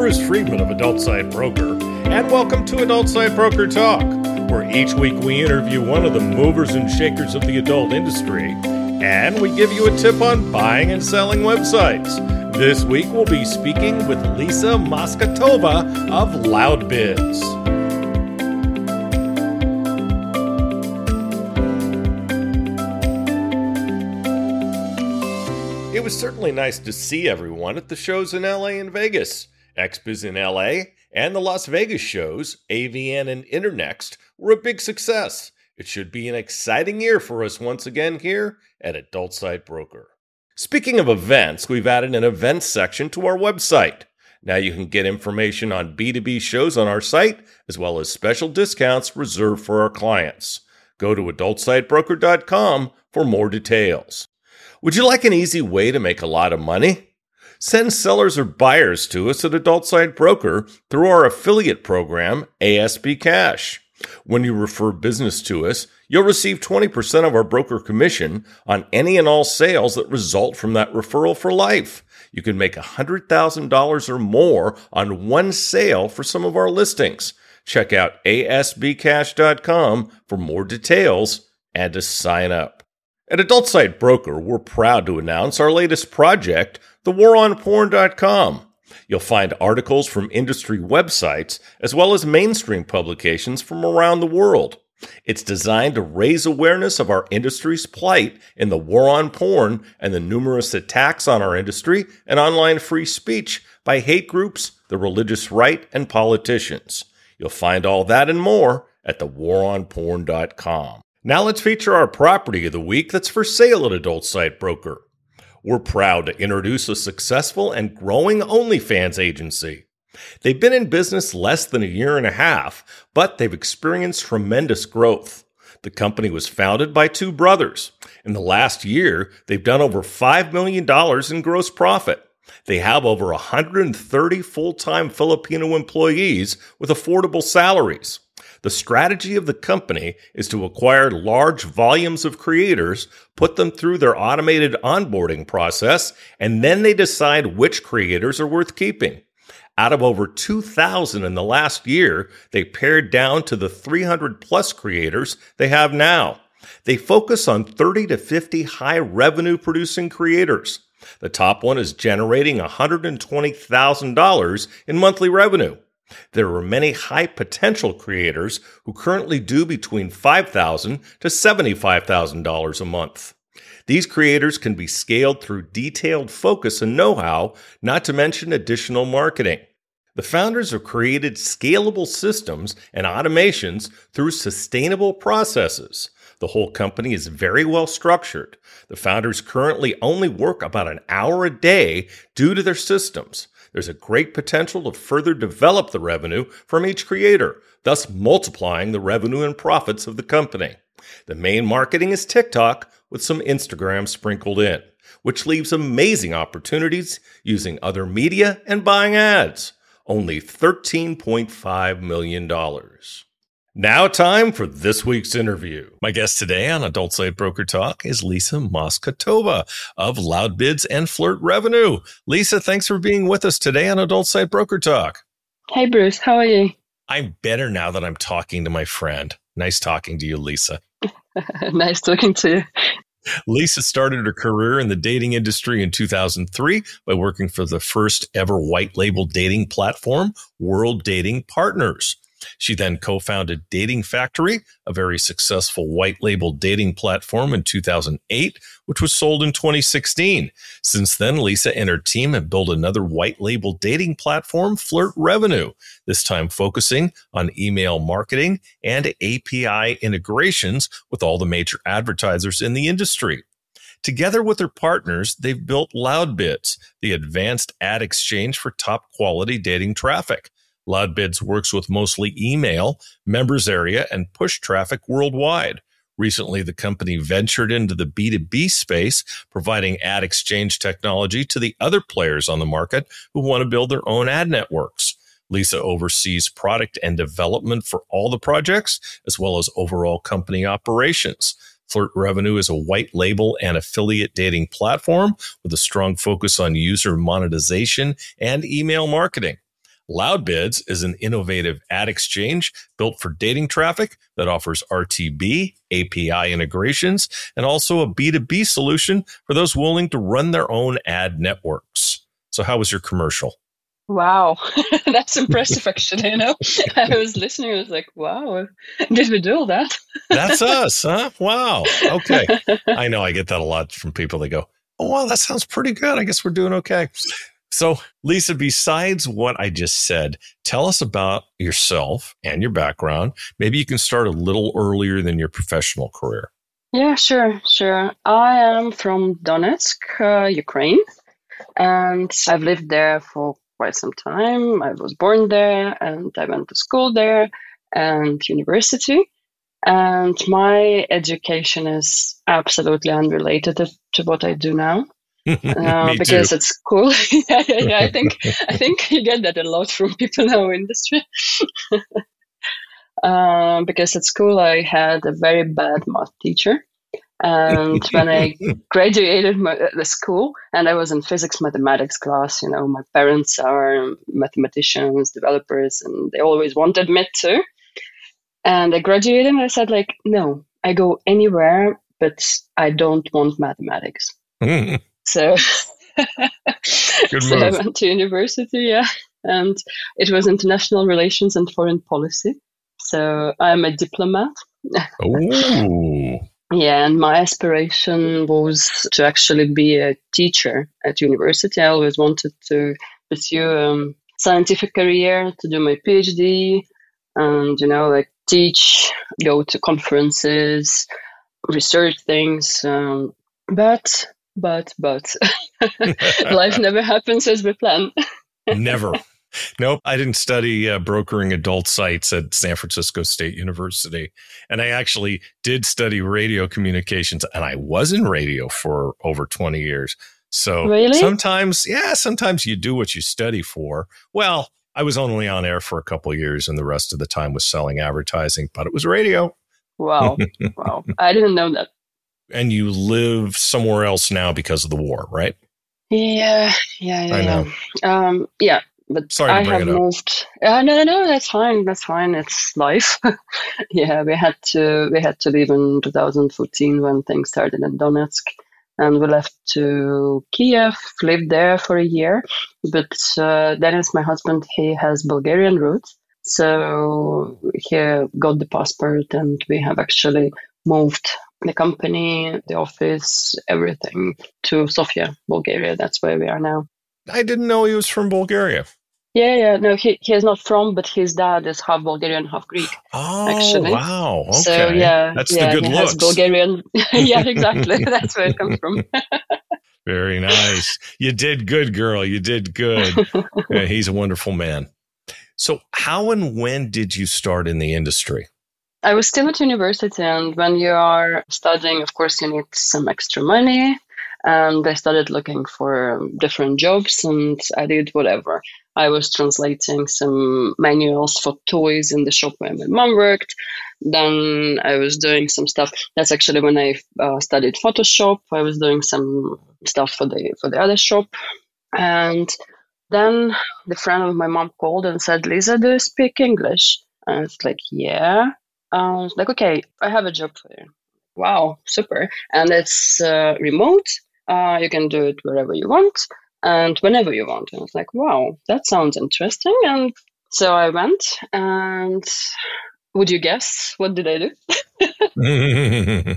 Bruce Friedman of Adult Site Broker, and welcome to Adult Site Broker Talk, where each week we interview one of the movers and shakers of the adult industry, and we give you a tip on buying and selling websites. This week we'll be speaking with Lisa Moskotova of LoudBids. It was certainly nice to see everyone at the shows in LA and Vegas. XBiz in LA and the Las Vegas shows, AVN and Internext, were a big success. It should be an exciting year for us once again here at Adult Site Broker. Speaking of events, we've added an events section to our website. Now you can get information on B2B shows on our site, as well as special discounts reserved for our clients. Go to adultsitebroker.com for more details. Would you like an easy way to make a lot of money? Send sellers or buyers to us at Adult Site Broker through our affiliate program, ASB Cash. When you refer business to us, you'll receive 20% of our broker commission on any and all sales that result from that referral for life. You can make $100,000 or more on one sale for some of our listings. Check out asbcash.com for more details and to sign up. At Adult Site Broker, we're proud to announce our latest project, thewaronporn.com. You'll find articles from industry websites as well as mainstream publications from around the world. It's designed to raise awareness of our industry's plight in the war on porn and the numerous attacks on our industry and online free speech by hate groups, the religious right, and politicians. You'll find all that and more at thewaronporn.com. Now let's feature our property of the week that's for sale at Adult Site Broker. We're proud to introduce a successful and growing OnlyFans agency. They've been in business less than a year and a half, but they've experienced tremendous growth. The company was founded by two brothers. In the last year, they've done over $5 million in gross profit. They have over 130 full time Filipino employees with affordable salaries. The strategy of the company is to acquire large volumes of creators, put them through their automated onboarding process, and then they decide which creators are worth keeping. Out of over 2,000 in the last year, they pared down to the 300 plus creators they have now. They focus on 30 to 50 high revenue producing creators. The top one is generating $120,000 in monthly revenue. There are many high potential creators who currently do between 5,000 to $75,000 a month. These creators can be scaled through detailed focus and know how, not to mention additional marketing. The founders have created scalable systems and automations through sustainable processes. The whole company is very well structured. The founders currently only work about an hour a day due to their systems there's a great potential to further develop the revenue from each creator, thus multiplying the revenue and profits of the company. The main marketing is TikTok with some Instagram sprinkled in, which leaves amazing opportunities using other media and buying ads. Only $13.5 million. Now, time for this week's interview. My guest today on Adult Site Broker Talk is Lisa Moskotova of Loud Bids and Flirt Revenue. Lisa, thanks for being with us today on Adult Site Broker Talk. Hey, Bruce, how are you? I'm better now that I'm talking to my friend. Nice talking to you, Lisa. nice talking to you. Lisa started her career in the dating industry in 2003 by working for the first ever white label dating platform, World Dating Partners. She then co founded Dating Factory, a very successful white label dating platform in 2008, which was sold in 2016. Since then, Lisa and her team have built another white label dating platform, Flirt Revenue, this time focusing on email marketing and API integrations with all the major advertisers in the industry. Together with their partners, they've built LoudBids, the advanced ad exchange for top quality dating traffic. LoudBids works with mostly email, members area, and push traffic worldwide. Recently, the company ventured into the B2B space, providing ad exchange technology to the other players on the market who want to build their own ad networks. Lisa oversees product and development for all the projects, as well as overall company operations. Flirt Revenue is a white label and affiliate dating platform with a strong focus on user monetization and email marketing. Loudbids is an innovative ad exchange built for dating traffic that offers RTB, API integrations, and also a B2B solution for those willing to run their own ad networks. So, how was your commercial? Wow, that's impressive, actually. You know, I was listening, I was like, wow, did we do all that? that's us, huh? Wow. Okay. I know I get that a lot from people. They go, oh, wow, that sounds pretty good. I guess we're doing okay. So, Lisa, besides what I just said, tell us about yourself and your background. Maybe you can start a little earlier than your professional career. Yeah, sure, sure. I am from Donetsk, uh, Ukraine, and I've lived there for quite some time. I was born there and I went to school there and university. And my education is absolutely unrelated to what I do now. Uh, because too. it's cool. yeah, yeah, yeah, I think I think you get that a lot from people in our industry. uh, because at school I had a very bad math teacher, and when I graduated my, the school, and I was in physics mathematics class, you know, my parents are mathematicians, developers, and they always wanted me to. And I graduated, and I said like, no, I go anywhere, but I don't want mathematics. So, so I went to university, yeah, and it was international relations and foreign policy. So I'm a diplomat. Oh. yeah, and my aspiration was to actually be a teacher at university. I always wanted to pursue a um, scientific career, to do my PhD, and you know, like teach, go to conferences, research things. Um, but but but life never happens as we plan. never. Nope, I didn't study uh, brokering adult sites at San Francisco State University. And I actually did study radio communications, and I was in radio for over 20 years. So really? sometimes, yeah, sometimes you do what you study for. Well, I was only on air for a couple years, and the rest of the time was selling advertising, but it was radio. Wow. wow. I didn't know that and you live somewhere else now because of the war, right? Yeah, yeah, yeah. I know. Um, yeah, but Sorry I have moved. Uh, no, no, no, that's fine. That's fine. It's life. yeah, we had to we had to leave in 2014 when things started in Donetsk, and we left to Kiev. Lived there for a year, but uh, Dennis, my husband, he has Bulgarian roots, so he got the passport, and we have actually moved the company, the office, everything to Sofia, Bulgaria. That's where we are now. I didn't know he was from Bulgaria. Yeah, yeah. No, he, he is not from, but his dad is half Bulgarian, half Greek. Oh, actually. wow. Okay. So, yeah. That's yeah, the good looks. Bulgarian. yeah, exactly. That's where it comes from. Very nice. You did good, girl. You did good. yeah, he's a wonderful man. So, how and when did you start in the industry? I was still at university, and when you are studying, of course, you need some extra money. And I started looking for different jobs, and I did whatever. I was translating some manuals for toys in the shop where my mom worked. Then I was doing some stuff. That's actually when I uh, studied Photoshop. I was doing some stuff for the for the other shop, and then the friend of my mom called and said, "Lisa, do you speak English?" And it's like, "Yeah." Um, like, okay, I have a job for you. Wow, super. And it's uh, remote. Uh, you can do it wherever you want and whenever you want. And I was like, wow, that sounds interesting. And so I went and would you guess what did I do?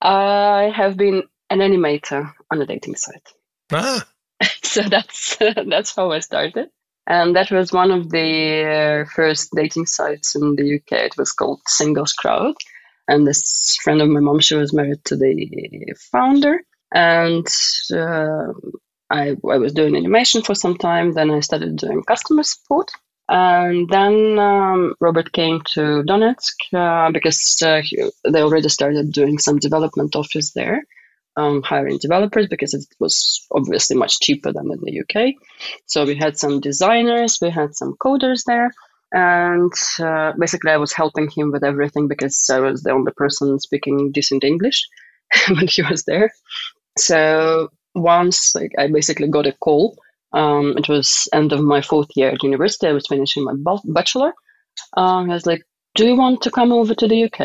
I have been an animator on a dating site. Ah. so that's that's how I started. And that was one of the uh, first dating sites in the UK. It was called Singles Crowd. And this friend of my mom, she was married to the founder. And uh, I, I was doing animation for some time. Then I started doing customer support. And then um, Robert came to Donetsk uh, because uh, he, they already started doing some development office there um, hiring developers because it was obviously much cheaper than in the UK. So we had some designers, we had some coders there. And uh, basically, I was helping him with everything because I was the only person speaking decent English when he was there. So once like, I basically got a call Um, it was end of my fourth year at university. I was finishing my bachelor. Um, I was like, "Do you want to come over to the UK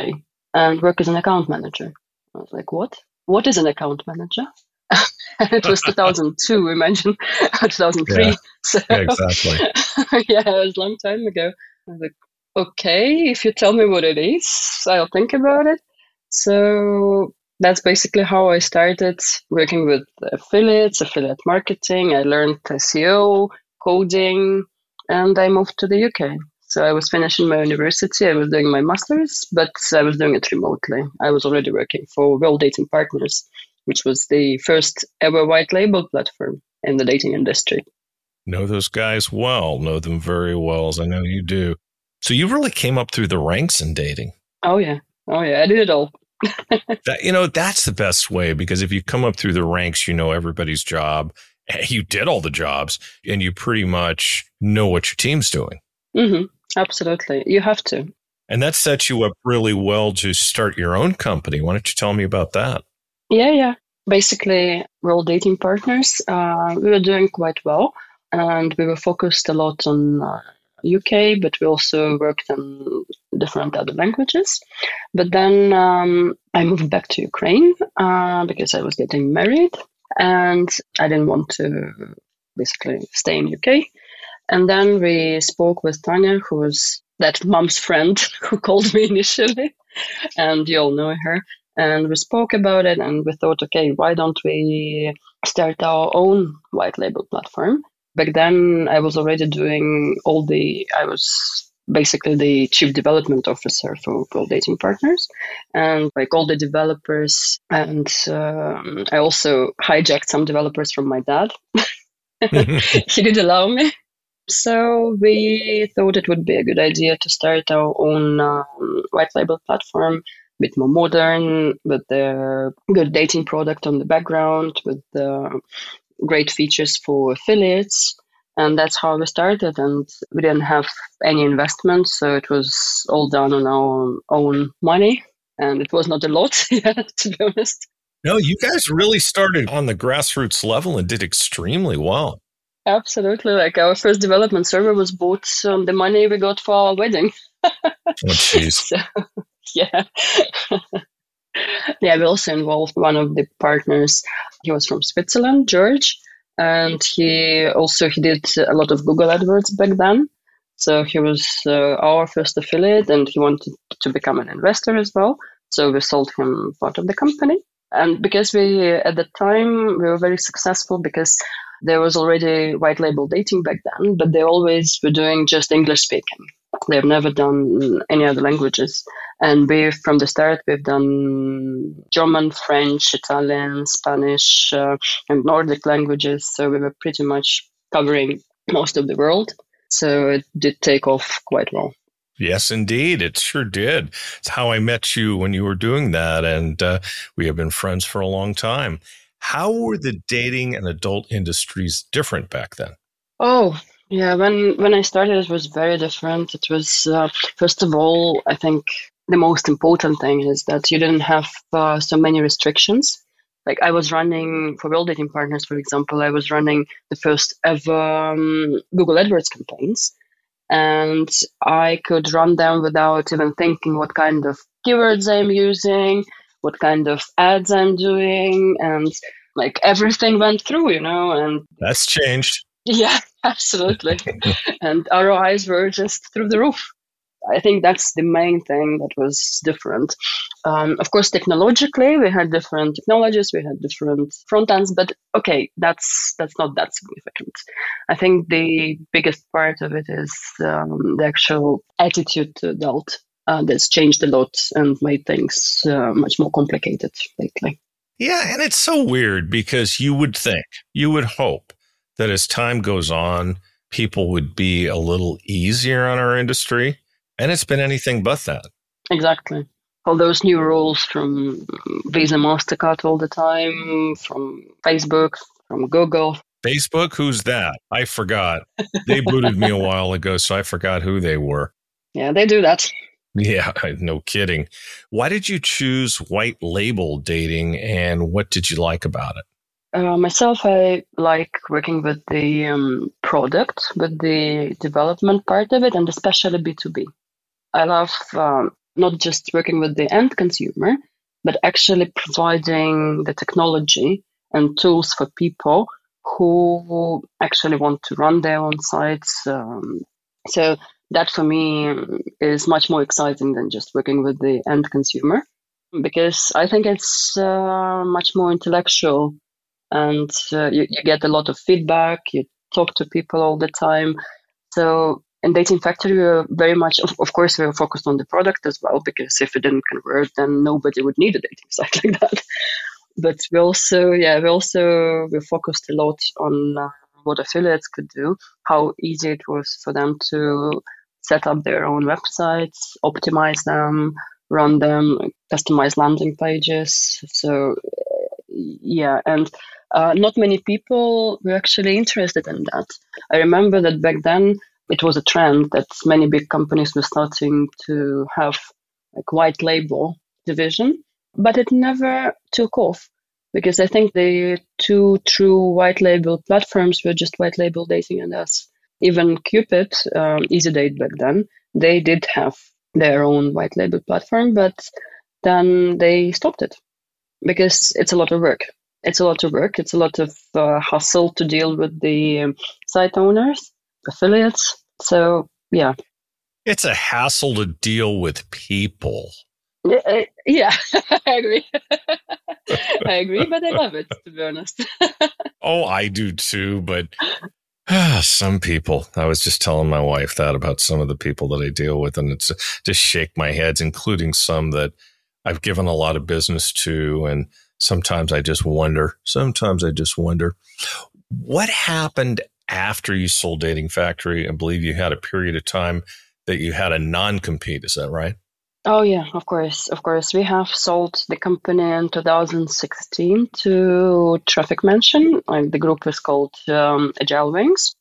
and work as an account manager?" I was like, "What? What is an account manager?" it was 2002, imagine 2003. Yeah, so, yeah, exactly. yeah, it was a long time ago. I was like, okay, if you tell me what it is, I'll think about it. So that's basically how I started working with affiliates, affiliate marketing. I learned SEO, coding, and I moved to the UK. So I was finishing my university, I was doing my master's, but I was doing it remotely. I was already working for World Dating Partners, which was the first ever white label platform in the dating industry. Know those guys well, know them very well, as I know you do. So you really came up through the ranks in dating. Oh, yeah. Oh, yeah. I did it all. that, you know, that's the best way because if you come up through the ranks, you know everybody's job. You did all the jobs and you pretty much know what your team's doing. Mm-hmm. Absolutely. You have to. And that sets you up really well to start your own company. Why don't you tell me about that? Yeah, yeah. Basically, World Dating Partners. Uh, we were doing quite well, and we were focused a lot on uh, UK, but we also worked in different other languages. But then um, I moved back to Ukraine uh, because I was getting married, and I didn't want to basically stay in UK. And then we spoke with Tanya, who was that mom's friend who called me initially, and you all know her and we spoke about it and we thought okay why don't we start our own white label platform back then i was already doing all the i was basically the chief development officer for World Dating Partners, and like all the developers. And um, I also hijacked some developers from my dad. he did allow me. So we thought it would be a good idea to start our own um, white label platform a bit more modern with the good dating product on the background with the great features for affiliates. And that's how we started and we didn't have any investment so it was all done on our own money. And it was not a lot to be honest. No you guys really started on the grassroots level and did extremely well absolutely like our first development server was bought on the money we got for our wedding oh jeez so, yeah. yeah, we also involved one of the partners. He was from Switzerland, George, and he also he did a lot of Google AdWords back then. So he was uh, our first affiliate, and he wanted to become an investor as well. So we sold him part of the company, and because we at the time we were very successful because there was already white label dating back then, but they always were doing just English speaking. They've never done any other languages. And we, from the start, we've done German, French, Italian, Spanish, uh, and Nordic languages. So we were pretty much covering most of the world. So it did take off quite well. Yes, indeed. It sure did. It's how I met you when you were doing that. And uh, we have been friends for a long time. How were the dating and adult industries different back then? Oh, yeah. When when I started, it was very different. It was uh, first of all, I think the most important thing is that you didn't have uh, so many restrictions. Like I was running for World Dating Partners, for example, I was running the first ever um, Google AdWords campaigns, and I could run them without even thinking what kind of keywords I'm using, what kind of ads I'm doing, and like everything went through, you know, and that's changed. Yeah, absolutely. and ROIs were just through the roof. I think that's the main thing that was different. Um, of course, technologically, we had different technologies, we had different front ends, but okay, that's that's not that significant. I think the biggest part of it is um, the actual attitude to adult uh, that's changed a lot and made things uh, much more complicated lately. Yeah, and it's so weird because you would think, you would hope that as time goes on, people would be a little easier on our industry. And it's been anything but that. Exactly. All those new rules from Visa, MasterCard all the time, from Facebook, from Google. Facebook? Who's that? I forgot. They booted me a while ago, so I forgot who they were. Yeah, they do that. Yeah, no kidding. Why did you choose white label dating and what did you like about it? Uh, myself, I like working with the um, product, with the development part of it, and especially B2B. I love um, not just working with the end consumer, but actually providing the technology and tools for people who actually want to run their own sites. Um, so that for me is much more exciting than just working with the end consumer because I think it's uh, much more intellectual and uh, you, you, get a lot of feedback. You talk to people all the time. So in Dating Factory, we are very much, of, of course, we were focused on the product as well because if it didn't convert, then nobody would need a dating site like that. But we also, yeah, we also we focused a lot on uh, what affiliates could do, how easy it was for them to set up their own websites, optimize them, run them, customize landing pages. So, yeah, and uh, not many people were actually interested in that. I remember that back then it was a trend that many big companies were starting to have like white label division, but it never took off because I think the two true white label platforms were just white label dating and us. Even Cupid, um, EasyDate back then, they did have their own white label platform, but then they stopped it because it's a lot of work. It's a lot of work. It's a lot of uh, hustle to deal with the um, site owners, affiliates. So, yeah. It's a hassle to deal with people. Yeah, uh, I agree. I agree, but I love it, to be honest. oh, I do too, but ah, some people. I was just telling my wife that about some of the people that I deal with, and it's uh, just shake my heads, including some that I've given a lot of business to. And sometimes I just wonder, sometimes I just wonder what happened after you sold Dating Factory. I believe you had a period of time that you had a non compete. Is that right? Oh yeah, of course, of course. We have sold the company in 2016 to Traffic Mansion. The group is called um, Agile Wings,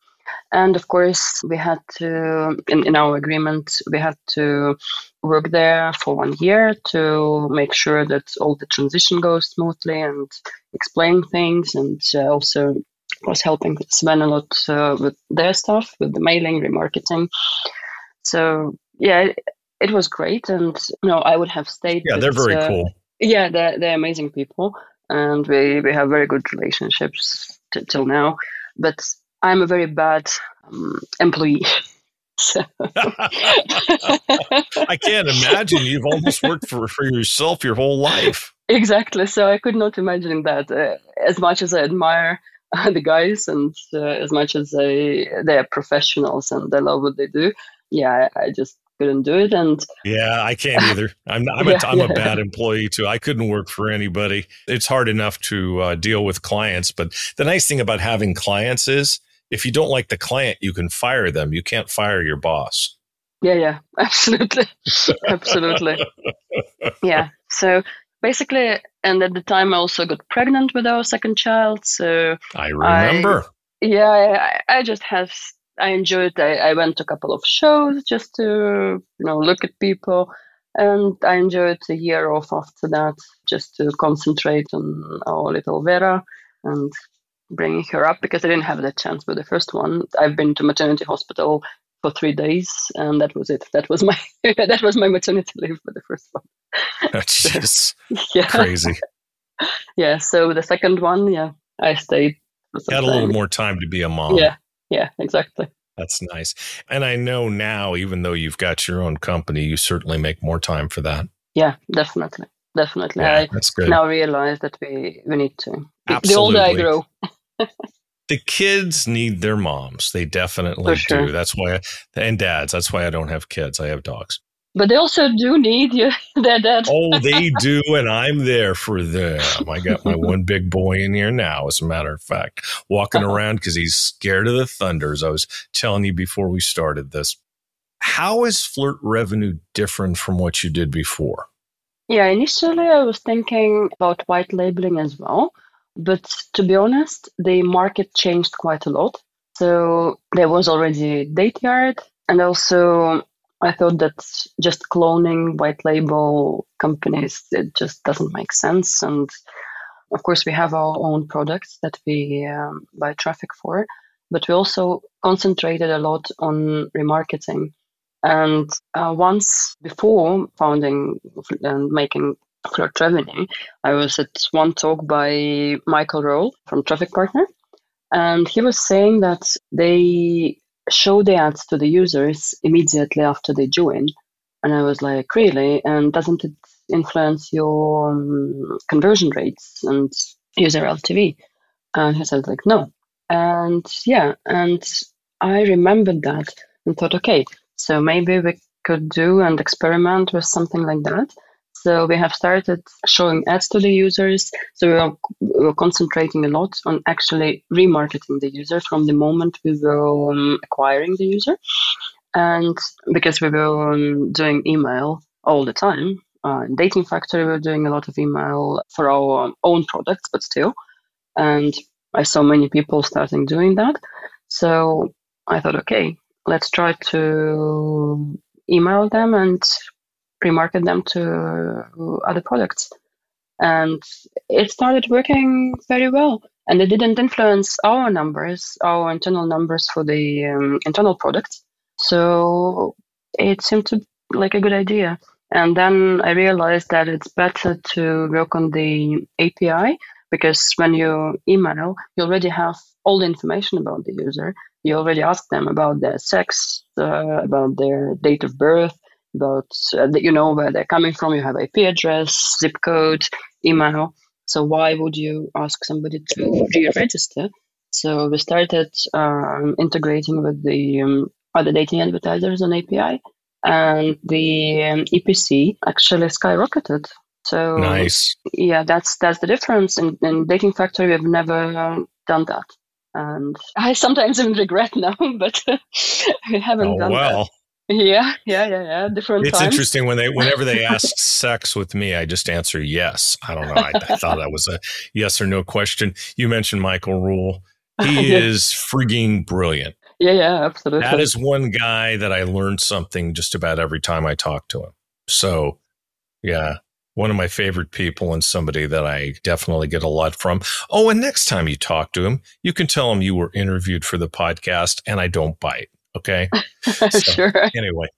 and of course we had to in, in our agreement we had to work there for one year to make sure that all the transition goes smoothly and explain things, and uh, also was helping Sven a lot uh, with their stuff, with the mailing, remarketing. So yeah it was great, and you know I would have stayed. Yeah, they're very uh, cool. Yeah, they're they're amazing people, and we we have very good relationships t- till now. But I'm a very bad um, employee. I can't imagine you've almost worked for, for yourself your whole life. Exactly. So I could not imagine that. Uh, as much as I admire the guys and uh, as much as they they're professionals and they love what they do, yeah, I, I just couldn't do it. And yeah, I can't either. I'm I'm, yeah, a, I'm yeah. a bad employee too. I couldn't work for anybody. It's hard enough to uh, deal with clients, but the nice thing about having clients is if you don't like the client, you can fire them. You can't fire your boss. Yeah, yeah, absolutely, absolutely. Yeah. So basically, and at the time, I also got pregnant with our second child. So I remember. I, yeah, I, I just have I enjoyed. I, I went to a couple of shows just to you know look at people, and I enjoyed a year off after that just to concentrate on our little Vera and bringing her up because I didn't have that chance with the first one. I've been to maternity hospital for three days, and that was it. That was my that was my maternity leave for the first one. Oh, jeez, yeah. crazy. yeah. So the second one, yeah, I stayed. Had a little more time to be a mom. Yeah, yeah, exactly. That's nice. And I know now, even though you've got your own company, you certainly make more time for that. Yeah, definitely. Definitely. Yeah, I that's good. now realize that we, we need to. Absolutely. The older I grow. The kids need their moms. They definitely sure. do. That's why, I, and dads. That's why I don't have kids. I have dogs but they also do need you, their dad. oh, they do, and I'm there for them. I got my one big boy in here now, as a matter of fact, walking uh-huh. around because he's scared of the thunders. I was telling you before we started this. How is flirt revenue different from what you did before? Yeah, initially I was thinking about white labeling as well. But to be honest, the market changed quite a lot. So there was already Dateyard, and also I thought that just cloning white label companies it just doesn't make sense, and of course, we have our own products that we um, buy traffic for, but we also concentrated a lot on remarketing. And uh, once before founding and making Flirt Revenue, I was at one talk by Michael Roll from Traffic Partner, and he was saying that they show the ads to the users immediately after they join. And I was like, really? And doesn't it influence your um, conversion rates and user LTV? And he said, like, no. And yeah, and I remembered that and thought, okay, so maybe we could do and experiment with something like that. So we have started showing ads to the users. So we are, we are concentrating a lot on actually remarketing the user from the moment we were um, acquiring the user. And because we were um, doing email all the time, uh, in Dating Factory, we were doing a lot of email for our own products, but still. And I saw many people starting doing that. So I thought, okay, let's try to email them and remarket them to other products. And it started working very well. And it didn't influence our numbers, our internal numbers for the um, internal products. So it seemed to like a good idea. And then I realized that it's better to work on the API because when you email, you already have all the information about the user. You already ask them about their sex, uh, about their date of birth, about uh, that you know where they're coming from. You have IP address, zip code, email. So why would you ask somebody to re-register? So we started um, integrating with the um, other dating advertisers on API, and the um, EPC actually skyrocketed. So nice. Yeah, that's that's the difference. In, in Dating Factory, we've never done that, and I sometimes even regret now, but we haven't oh, done well. that. Yeah, yeah, yeah, yeah. Different. It's times. interesting when they, whenever they ask sex with me, I just answer yes. I don't know. I, I thought that was a yes or no question. You mentioned Michael Rule. He is frigging brilliant. Yeah, yeah, absolutely. That is one guy that I learned something just about every time I talk to him. So, yeah, one of my favorite people and somebody that I definitely get a lot from. Oh, and next time you talk to him, you can tell him you were interviewed for the podcast and I don't bite. Okay. So, sure. Anyway,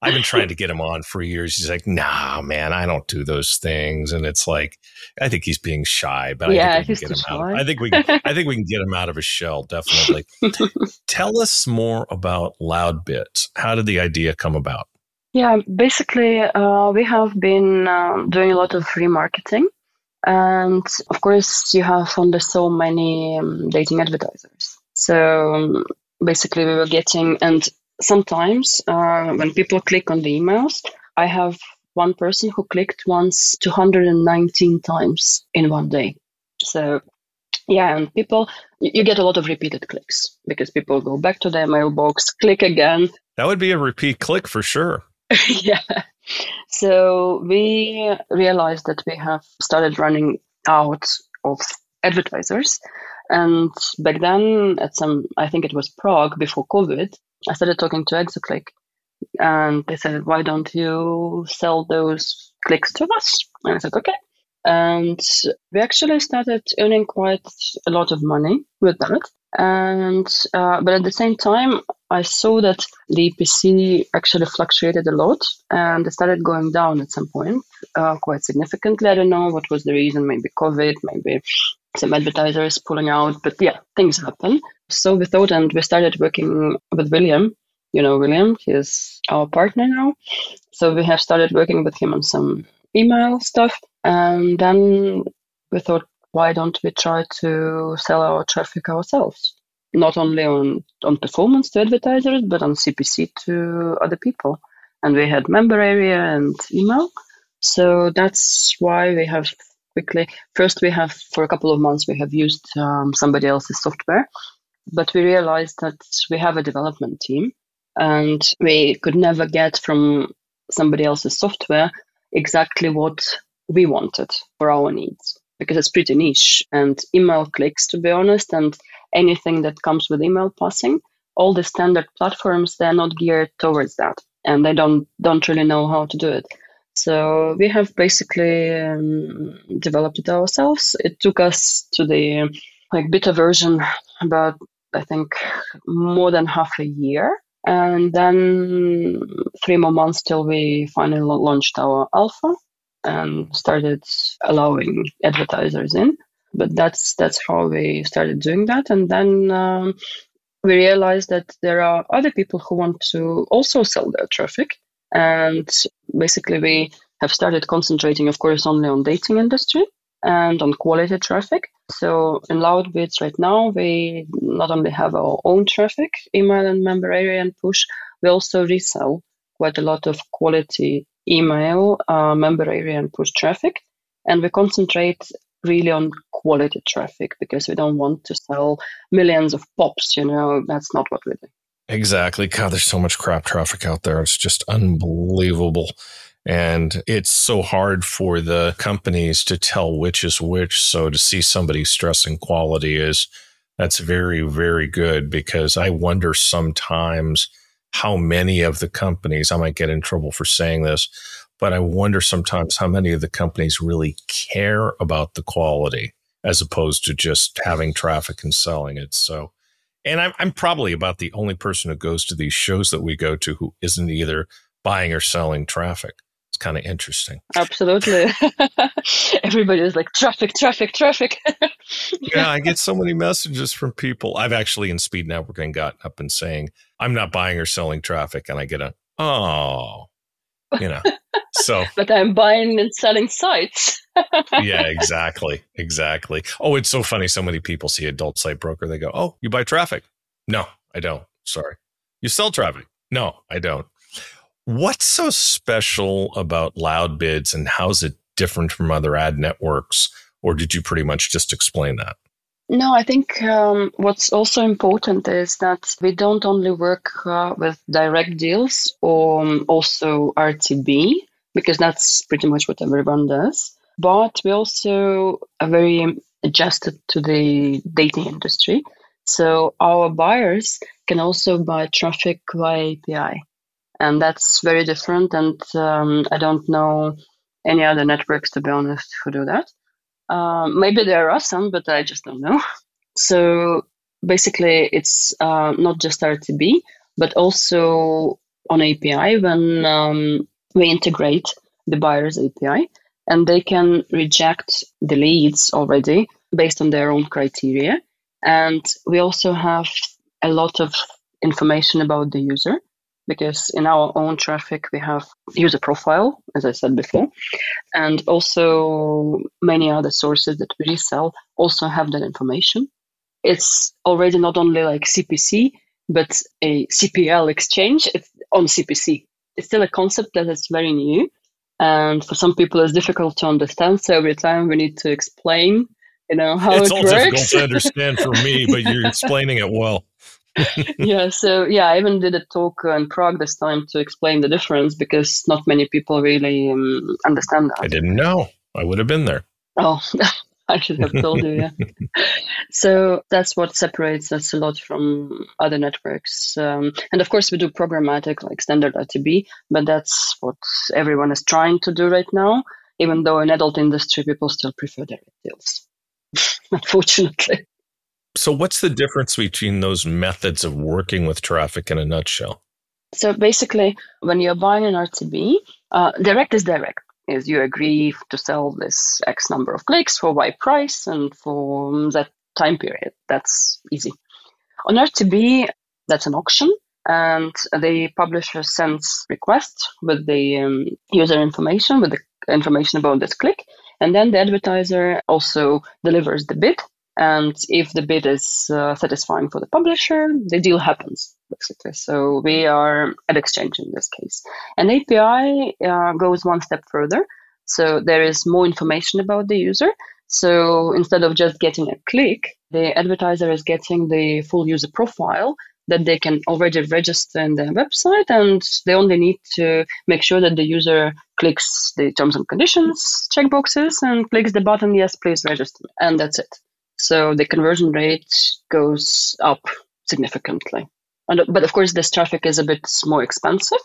I've been trying to get him on for years. He's like, nah, man, I don't do those things. And it's like, I think he's being shy, but yeah, I think we can get him out. Of, I think we can, I think we can get him out of his shell. Definitely. Tell us more about Loud Bids. How did the idea come about? Yeah, basically, uh, we have been um, doing a lot of remarketing. And of course, you have only so many um, dating advertisers. So um, basically we were getting and sometimes uh, when people click on the emails i have one person who clicked once 219 times in one day. So yeah and people you get a lot of repeated clicks because people go back to their mailbox click again. That would be a repeat click for sure. Yeah. So we realized that we have started running out of advertisers and back then, at some, I think it was Prague before COVID, I started talking to Exoclick, and they said, "Why don't you sell those clicks to us?" And I said, "Okay." And we actually started earning quite a lot of money with that. And uh, but at the same time, I saw that the EPC actually fluctuated a lot, and it started going down at some point, uh, quite significantly. I don't know what was the reason. Maybe COVID, maybe some advertisers pulling out, but yeah, things happen. So we thought, and we started working with William. You know, William, he is our partner now. So we have started working with him on some email stuff. And then we thought, why don't we try to sell our traffic ourselves? Not only on, on performance to advertisers, but on CPC to other people. And we had member area and email. So that's why we have quickly. First, we have for a couple of months we have used um, somebody else's software, but we realized that we have a development team, and we could never get from somebody else's software exactly what we wanted for our needs because it's pretty niche and email clicks to be honest and anything that comes with email passing all the standard platforms they're not geared towards that and they don't don't really know how to do it So we have basically um, developed it ourselves. It took us to the like beta version about I think more than half a year, and then three more months till we finally launched our alpha and started allowing advertisers in. But that's that's how we started doing that, and then um, we realized that there are other people who want to also sell their traffic, and basically we have started concentrating, of course, only on dating industry and on quality traffic. So in Loudbids right now, we not only have our own traffic, email and member area and push, we also resell quite a lot of quality email, uh, member area and push traffic. And we concentrate really on quality traffic because we don't want to sell millions of pops, you know, that's not what we do. Exactly. God, there's so much crap traffic out there. It's just unbelievable. And it's so hard for the companies to tell which is which. So to see somebody stressing quality is that's very, very good because I wonder sometimes how many of the companies, I might get in trouble for saying this, but I wonder sometimes how many of the companies really care about the quality as opposed to just having traffic and selling it. So, and I'm, I'm probably about the only person who goes to these shows that we go to who isn't either buying or selling traffic. It's kind of interesting. Absolutely. Everybody is like traffic, traffic, traffic. yeah, I get so many messages from people. I've actually in speed networking gotten up and saying, I'm not buying or selling traffic. And I get a, oh, you know. So But I'm buying and selling sites. yeah, exactly. Exactly. Oh, it's so funny. So many people see adult site broker. They go, Oh, you buy traffic? No, I don't. Sorry. You sell traffic? No, I don't. What's so special about Loud Bids, and how's it different from other ad networks? Or did you pretty much just explain that? No, I think um, what's also important is that we don't only work uh, with direct deals or um, also RTB, because that's pretty much what everyone does. But we also are very adjusted to the dating industry. So our buyers can also buy traffic via API and that's very different. And um, I don't know any other networks, to be honest, who do that. Um, maybe there are some, but I just don't know. So basically, it's uh, not just RTB, but also on API when um, we integrate the buyer's API, and they can reject the leads already based on their own criteria. And we also have a lot of information about the user because in our own traffic we have user profile as i said before. And also many other sources that we resell also have that information. It's already not only like cpc but a cpl exchange. It's on cpc it's still a concept that is very new. And for some people it's difficult to understand. So every time we need to explain you know how it's it all works. difficult to understand for me but you're explaining it well yeah, so yeah, I even did a talk in Prague this time to explain the difference because not many people really um, understand that. I didn't know. I would have been there. Oh, I should have told you, yeah. so that's what separates us a lot from other networks. Um, and of course, we do programmatic like standard RTB, but that's what everyone is trying to do right now, even though in adult industry, people still prefer direct deals, unfortunately. So, what's the difference between those methods of working with traffic in a nutshell? So, basically, when you're buying an RTB, uh, direct is direct. Is you agree to sell this X number of clicks for Y price and for that time period. That's easy. On RTB, that's an auction, and the publisher sends request with the um, user information, with the information about this click, and then the advertiser also delivers the bid and if the bid is uh, satisfying for the publisher, the deal happens, basically. So we are at exchange in this case. And API uh, goes one step further. So there is more information about the user. So instead of just getting a click, the advertiser is getting the full user profile that they can already register in their website and they only need to make sure that the user clicks the terms and conditions checkboxes and clicks the button yes please register and that's it so the conversion rate goes up significantly. And, but of course, this traffic is a bit more expensive,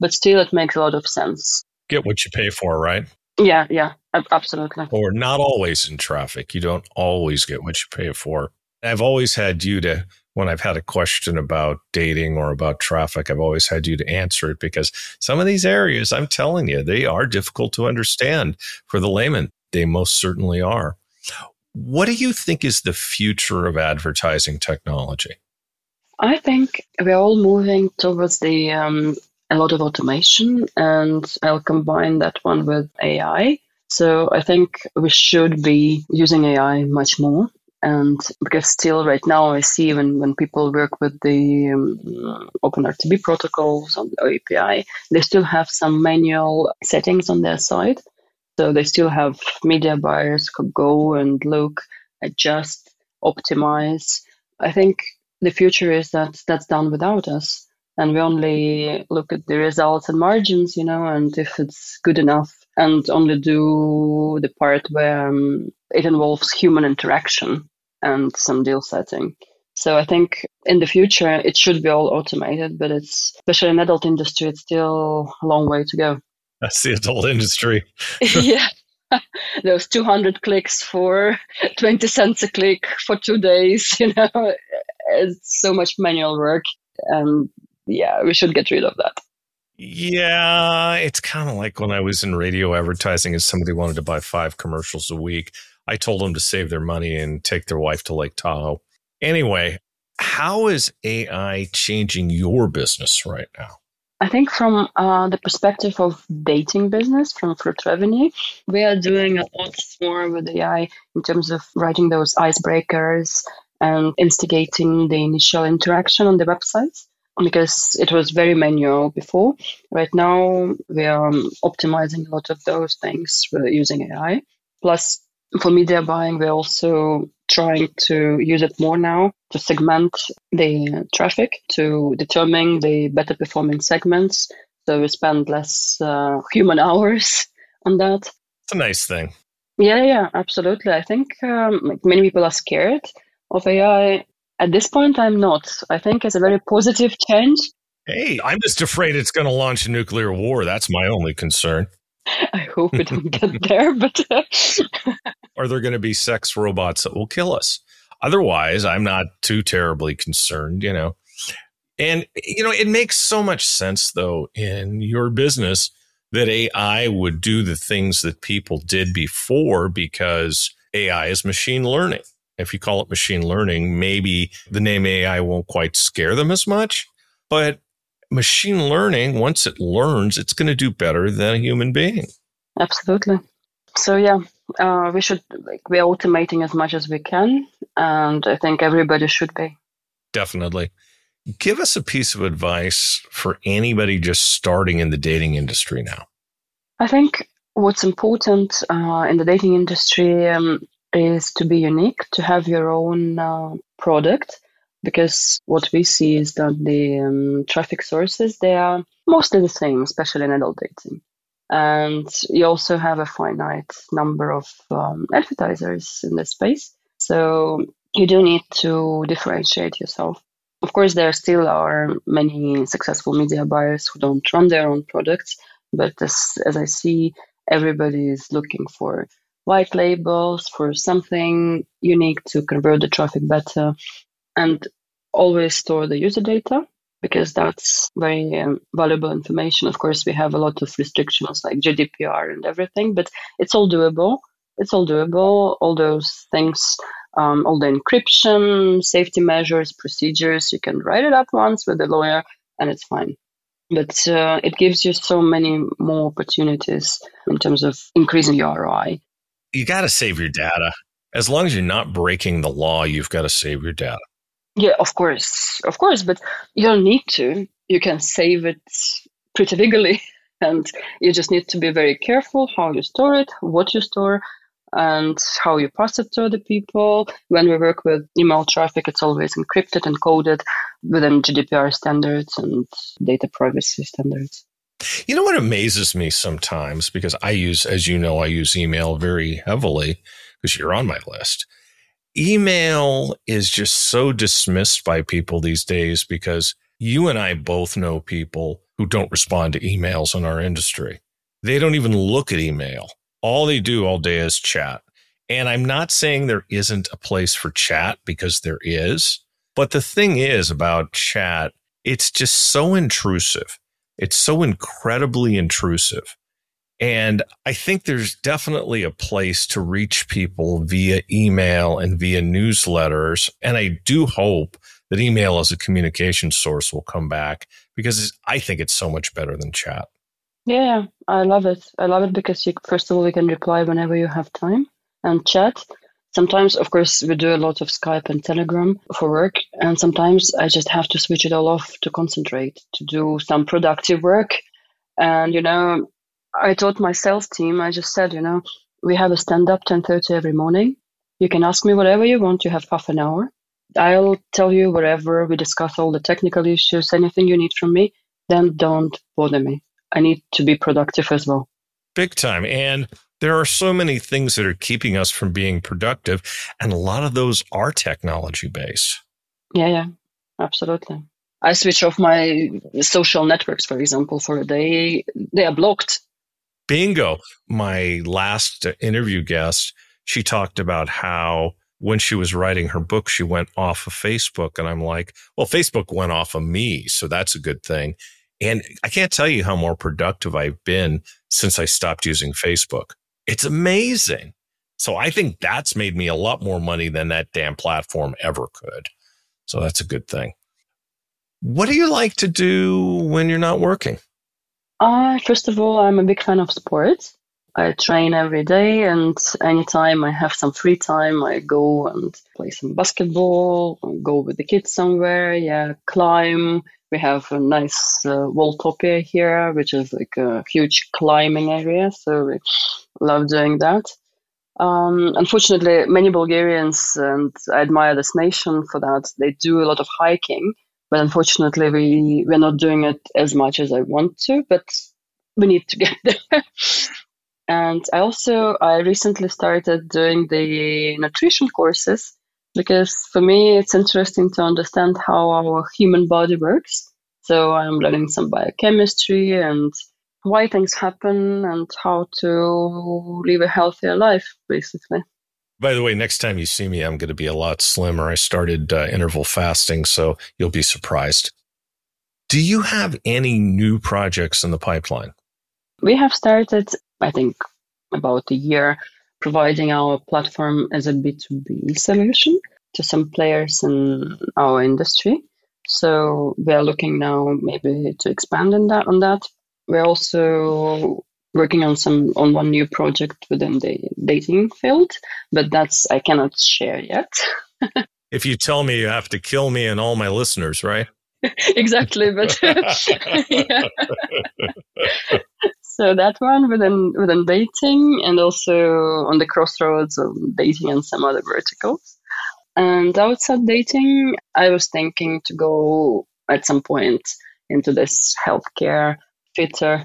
but still it makes a lot of sense. get what you pay for, right? Yeah, yeah, absolutely. Or not always in traffic. You don't always get what you pay for. I've always had you to, when I've had a question about dating or about traffic, I've always had you to answer it because some of these areas, I'm telling you, they are difficult to understand for the layman. They most certainly are. What do you think is the future of advertising technology? I think we're all moving towards the um, a lot of automation, and I'll combine that one with AI. So I think we should be using AI much more. And because still right now I see when, when people work with the um, OpenRTB protocols on the API, they still have some manual settings on their side. So they still have media buyers who go and look, adjust, optimize. I think the future is that that's done without us. And we only look at the results and margins you know and if it's good enough and only do the part where um, it involves human interaction and some deal setting. So i think in the future it should be all automated but it's especially in adult industry it's still a long way to go that's the adult industry yeah. Those 200 clicks for 20 cents a click for two days you know it's so much manual work. And yeah we should get rid of that. Yeah it's kind of like when i was in radio advertising and somebody wanted to buy five commercials a week i told them to save their money and take their wife to lake tahoe. Anyway how is ai changing your business right now I think from uh, the perspective of dating business, from FlirtRevenue, we are doing a lot more with AI in terms of writing those icebreakers and instigating the initial interaction on the websites because it was very manual before. Right now, we are um, optimizing a lot of those things using AI. Plus, for media buying, we're also trying to use it more now to segment the traffic to determine the better performing segments. So we spend less uh, human hours on that. It's a nice thing. Yeah, yeah, absolutely. I think um, like many people are scared of AI. At this point, I'm not. I think it's a very positive change. Hey, I'm just afraid it's going to launch a nuclear war. That's my only concern. I hope we don't get there, but. Are there going to be sex robots that will kill us? Otherwise, I'm not too terribly concerned, you know. And, you know, it makes so much sense, though, in your business that AI would do the things that people did before because AI is machine learning if you call it machine learning, maybe the name AI won't quite scare them as much. But machine learning, once it learns, it's going to do better than a human being. Absolutely. So, yeah, uh, we should, like, we're automating as much as we can. And I think everybody should be. Definitely. Give us a piece of advice for anybody just starting in the dating industry now. I think what's important uh, in the dating industry um, is to be unique, to have your own uh, product, because what we see is that the um, traffic sources they are mostly the same, especially in adult dating. And you also have a finite number of um, advertisers in this space. So you do need to differentiate yourself. Of course, there still are many successful media buyers who don't run their own products, but as, as I see, everybody is looking for white labels for something unique to convert the traffic better and always store the user data because that's very um, valuable information. Of course, we have a lot of restrictions like GDPR and everything, but it's all doable. It's all doable. All those things, um, all the encryption, safety measures, procedures, you can write it up once with a lawyer and it's fine. But uh, it gives you so many more opportunities in terms of increasing your ROI you got to save your data. As long as you're not breaking the law, you've got to save your data. Yeah, of course, of course, but you don't need to. You can save it pretty legally, and you just need to be very careful how you store it, what you store, and how you pass it to other people. When we work with email traffic, it's always encrypted and coded within GDPR standards and data privacy standards. You know what amazes me sometimes because I use, as you know, I use email very heavily because you're on my list. Email is just so dismissed by people these days because you and I both know people who don't respond to emails in our industry. they don't even look at email. All they do all day is chat. And I'm not saying there isn't a place for chat because there is. But the thing is about chat, it's just so intrusive. It's so incredibly intrusive. And I think there's definitely a place to reach people via email and via newsletters. And I do hope that email as a communication source will come back because I think it's so much better than chat. Yeah, I love it. I love it because you, first of all, you can reply whenever you have time and chat. Sometimes, of course, we do a lot of Skype and Telegram for work, and sometimes I just have to switch it all off to concentrate, to do some productive work. And, you know, I taught my sales team, I just said, you know, we have a stand up 10.30 every morning. You can ask me whatever you want. You have half an hour. I'll tell you whatever. We discuss all the technical issues, anything you need from me. Then don't bother me. I need to be productive as well. Big time. And there are so many things that are keeping us from being productive. And a lot of those are technology based. Yeah, yeah, absolutely. I switch off my social networks, for example, for a day. They are blocked. Bingo. My last interview guest, she talked about how when she was writing her book, she went off of Facebook. And I'm like, well, Facebook went off of me. So that's a good thing. And I can't tell you how more productive I've been since I stopped using Facebook. It's amazing. So I think that's made me a lot more money than that damn platform ever could. So that's a good thing. What do you like to do when you're not working? First of all, I'm a big fan of sports. I train every day, and anytime I have some free time, I go and play some basketball, go with the kids somewhere, yeah, climb. We have a nice uh, Walltopia here, which is like a huge climbing area, so we love doing that. Um, unfortunately, many Bulgarians, and I admire this nation for that, they do a lot of hiking, but unfortunately, we, we're not doing it as much as I want to, but we need to get there. and I also, I recently started doing the nutrition courses because for me, it's interesting to understand how our human body works. So I'm learning some biochemistry and why things happen and how to live a healthier life, basically. By the way, next time you see me, I'm going to be a lot slimmer. I started uh, interval fasting, so you'll be surprised. Do you have any new projects in the pipeline? We have started, I think, about a year providing our platform as a B2B solution to some players in our industry. So we are looking now maybe to expand on that on that we're also working on some on one new project within the dating field, but that's I cannot share yet. if you tell me, you have to kill me and all my listeners, right? exactly, but so that one within within dating and also on the crossroads of dating and some other verticals. And outside dating, I was thinking to go at some point into this healthcare fitter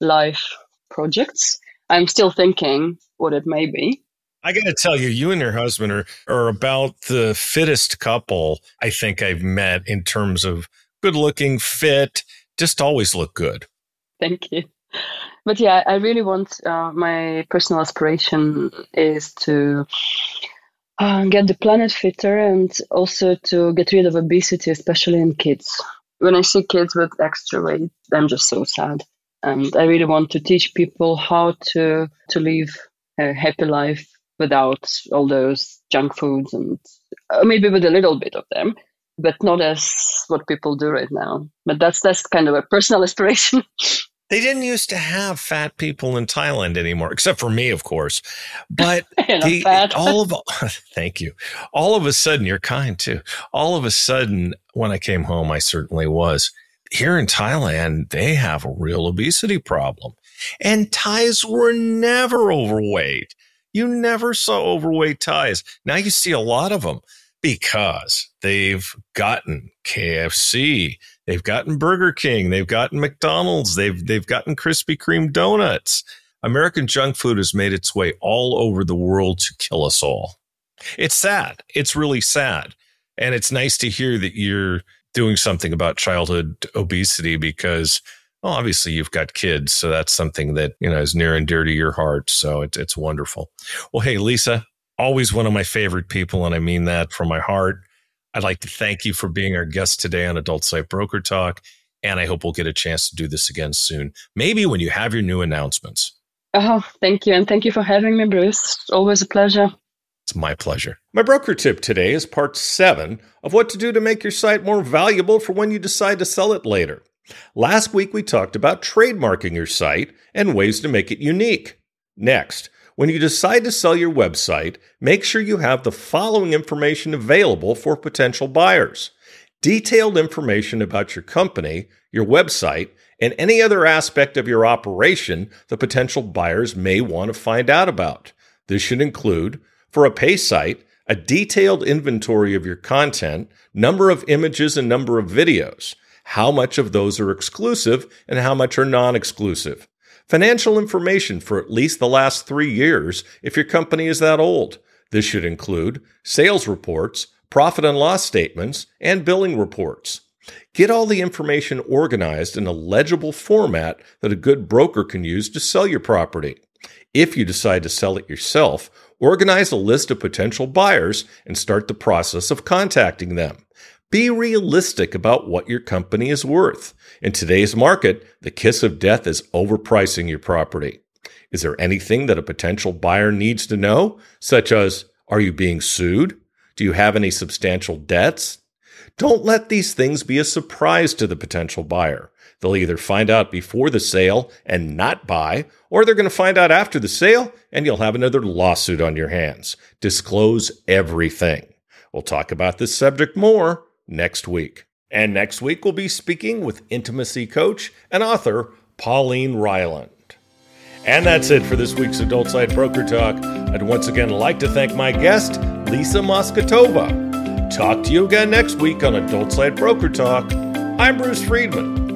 life projects. I'm still thinking what it may be. I got to tell you, you and your husband are, are about the fittest couple I think I've met in terms of good looking, fit, just always look good. Thank you. But yeah, I really want uh, my personal aspiration is to uh, get the planet fitter and also to get rid of obesity, especially in kids when I see kids with extra weight, I'm just so sad. And I really want to teach people how to to live a happy life without all those junk foods and uh, maybe with a little bit of them, but not as what people do right now. But that's that's kind of a personal aspiration. They didn't used to have fat people in Thailand anymore, except for me, of course. But the, all of thank you. All of a sudden, you're kind too. All of a sudden, when I came home, I certainly was. Here in Thailand, they have a real obesity problem, and Thais were never overweight. You never saw overweight Thais. Now you see a lot of them because they've gotten KFC, they've gotten Burger King, they've gotten McDonald's, they've they've gotten Krispy Kreme donuts. American junk food has made its way all over the world to kill us all. It's sad. It's really sad. And it's nice to hear that you're doing something about childhood obesity because Well, obviously you've got kids, so that's something that, you know, is near and dear to your heart. So it's, it's wonderful. Well, hey, Lisa, always one of my favorite people. And I mean that from my heart. I'd like to thank you for being our guest today on Adult Site Broker Talk. And I hope we'll get a chance to do this again soon. Maybe when you have your new announcements. Oh, thank you. And thank you for having me, Bruce. Always a pleasure. It's my pleasure. My broker tip today is part seven of what to do to make your site more valuable for when you decide to sell it later. Last week, we talked about trademarking your site and ways to make it unique. Next, when you decide to sell your website, make sure you have the following information available for potential buyers detailed information about your company, your website, and any other aspect of your operation the potential buyers may want to find out about. This should include, for a pay site, a detailed inventory of your content, number of images, and number of videos how much of those are exclusive and how much are non exclusive. Financial information for at least the last three years if your company is that old. This should include sales reports, profit and loss statements, and billing reports. Get all the information organized in a legible format that a good broker can use to sell your property. If you decide to sell it yourself, organize a list of potential buyers and start the process of contacting them. Be realistic about what your company is worth. In today's market, the kiss of death is overpricing your property. Is there anything that a potential buyer needs to know, such as are you being sued? Do you have any substantial debts? Don't let these things be a surprise to the potential buyer. They'll either find out before the sale and not buy, or they're going to find out after the sale and you'll have another lawsuit on your hands. Disclose everything. We'll talk about this subject more next week. And next week, we'll be speaking with intimacy coach and author Pauline Ryland. And that's it for this week's Adult Site Broker Talk. I'd once again like to thank my guest, Lisa Moskotova. Talk to you again next week on Adult Site Broker Talk. I'm Bruce Friedman.